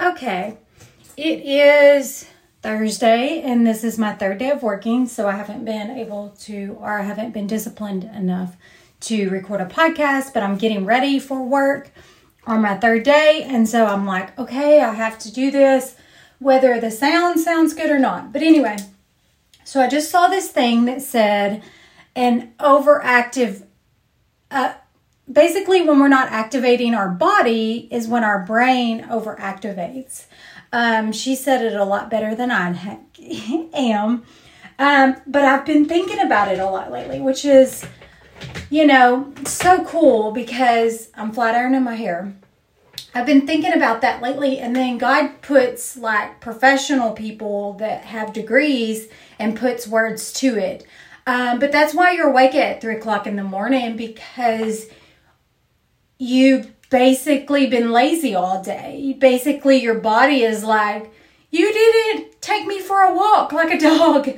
Okay. It is Thursday, and this is my third day of working, so I haven't been able to, or I haven't been disciplined enough to record a podcast, but I'm getting ready for work on my third day, and so I'm like, okay, I have to do this, whether the sound sounds good or not. But anyway, so I just saw this thing that said an overactive, uh, basically, when we're not activating our body, is when our brain overactivates. Um, she said it a lot better than I am. Um, but I've been thinking about it a lot lately, which is, you know, so cool because I'm flat ironing my hair. I've been thinking about that lately, and then God puts like professional people that have degrees and puts words to it. Um, but that's why you're awake at three o'clock in the morning because you've basically been lazy all day. Basically, your body is like, you didn't take me for a walk like a dog.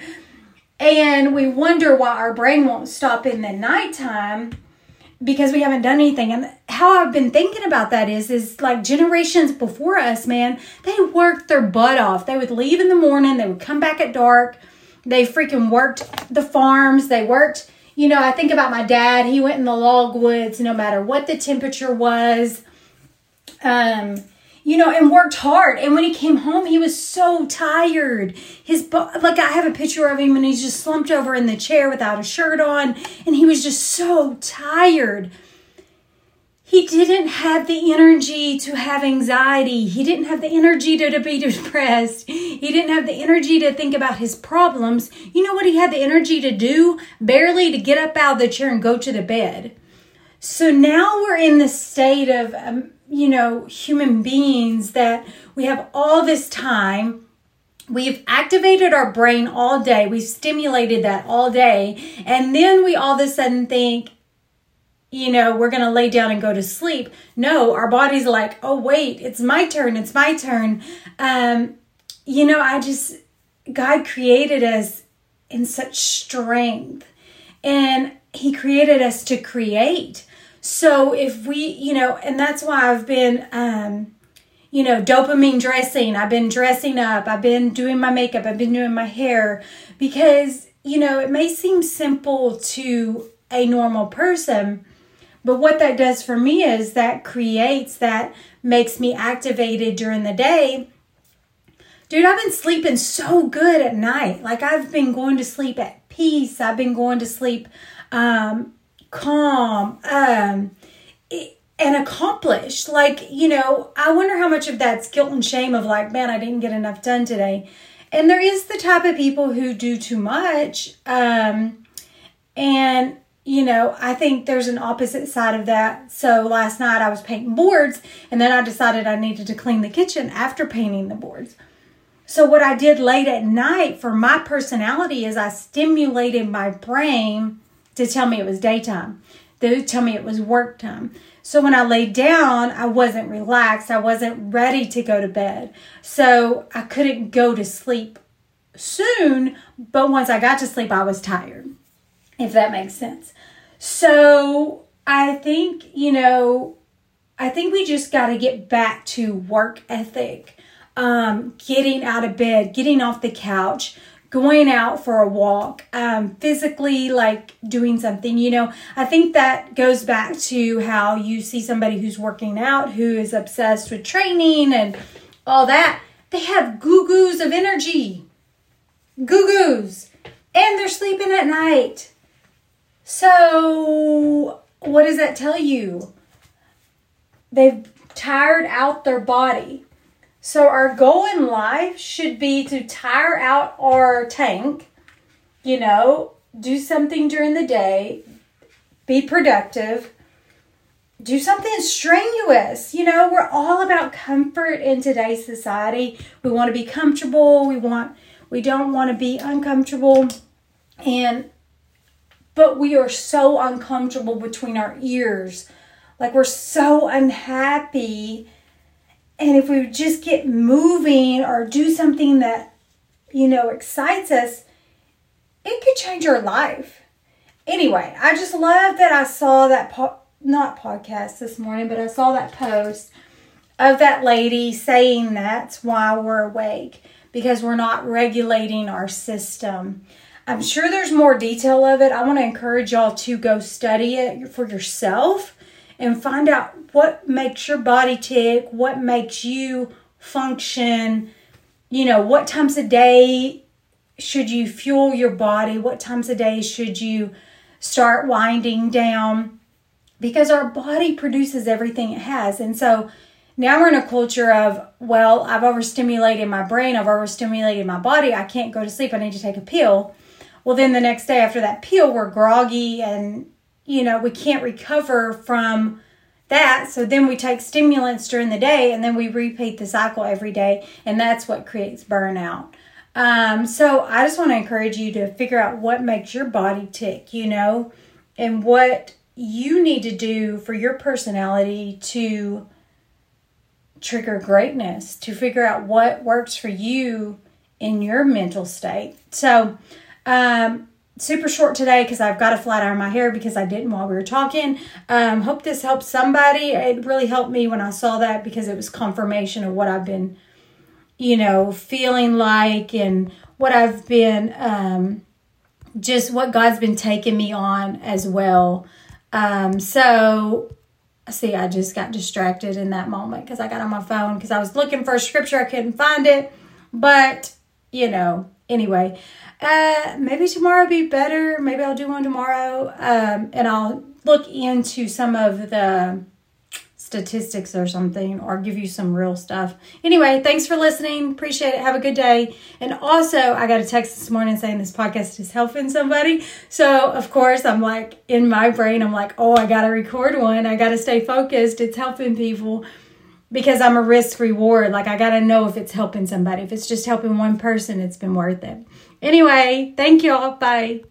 And we wonder why our brain won't stop in the nighttime because we haven't done anything. And how I've been thinking about that is, is like generations before us, man, they worked their butt off. They would leave in the morning, they would come back at dark. They freaking worked the farms. They worked you know, I think about my dad. He went in the logwoods no matter what the temperature was. Um, you know, and worked hard. And when he came home, he was so tired. His like I have a picture of him and he's just slumped over in the chair without a shirt on and he was just so tired he didn't have the energy to have anxiety. He didn't have the energy to, to, be depressed. He didn't have the energy to think about his problems. You know what he had the energy to do? Barely to get up out of the chair and go to the bed. So now we're in the state of, um, you know, human beings that we have all this time. We've activated our brain all day. We've stimulated that all day. And then we all of a sudden think, you know, we're going to lay down and go to sleep. No, our body's like, oh, wait, it's my turn. It's my turn. Um, you know, I just, God created us in such strength and He created us to create. So if we, you know, and that's why I've been, um, you know, dopamine dressing. I've been dressing up. I've been doing my makeup. I've been doing my hair because, you know, it may seem simple to a normal person, but what that does for me is that creates that makes me activated during the day. Dude, I've been sleeping so good at night. Like I've been going to sleep at peace. I've been going to sleep um, calm um, and accomplished. Like, you know, I wonder how much of that's guilt and shame of like, man, I didn't get enough done today. And there is the type of people who do too much. Um, and you know, I think there's an opposite side of that. So last night I was painting boards and then I decided I needed to clean the kitchen after painting the boards. So what I did late at night for my personality is I stimulated my brain to tell me it was daytime. To tell me it was work time. So when I laid down, I wasn't relaxed. I wasn't ready to go to bed. So I couldn't go to sleep soon, but once I got to sleep, I was tired if that makes sense. So I think, you know, I think we just got to get back to work ethic, um, getting out of bed, getting off the couch, going out for a walk, um, physically like doing something. You know, I think that goes back to how you see somebody who's working out who is obsessed with training and all that. They have goo goos of energy, goo goos, and they're sleeping at night. So, what does that tell you? They've tired out their body. So, our goal in life should be to tire out our tank, you know, do something during the day, be productive, do something strenuous. You know, we're all about comfort in today's society. We want to be comfortable, we want we don't want to be uncomfortable. And but we are so uncomfortable between our ears. Like we're so unhappy. And if we just get moving or do something that, you know, excites us, it could change our life. Anyway, I just love that I saw that, po- not podcast this morning, but I saw that post of that lady saying that's why we're awake because we're not regulating our system. I'm sure there's more detail of it. I want to encourage y'all to go study it for yourself and find out what makes your body tick, what makes you function, you know, what times a day should you fuel your body, what times a day should you start winding down because our body produces everything it has. And so now we're in a culture of, well, I've overstimulated my brain, I've overstimulated my body, I can't go to sleep, I need to take a pill. Well, then the next day after that pill, we're groggy and, you know, we can't recover from that. So then we take stimulants during the day and then we repeat the cycle every day. And that's what creates burnout. Um, so I just want to encourage you to figure out what makes your body tick, you know, and what you need to do for your personality to trigger greatness, to figure out what works for you in your mental state. So, um, super short today because I've got a flat iron my hair because I didn't while we were talking. Um, hope this helps somebody. It really helped me when I saw that because it was confirmation of what I've been, you know, feeling like and what I've been, um, just what God's been taking me on as well. Um, so, see, I just got distracted in that moment because I got on my phone because I was looking for a scripture. I couldn't find it. But, you know, anyway, uh, maybe tomorrow be better. Maybe I'll do one tomorrow. Um, and I'll look into some of the statistics or something or give you some real stuff. Anyway, thanks for listening. Appreciate it. Have a good day. And also, I got a text this morning saying this podcast is helping somebody. So, of course, I'm like in my brain, I'm like, oh, I got to record one. I got to stay focused. It's helping people because I'm a risk reward. Like, I got to know if it's helping somebody. If it's just helping one person, it's been worth it. Anyway, thank you all. Bye.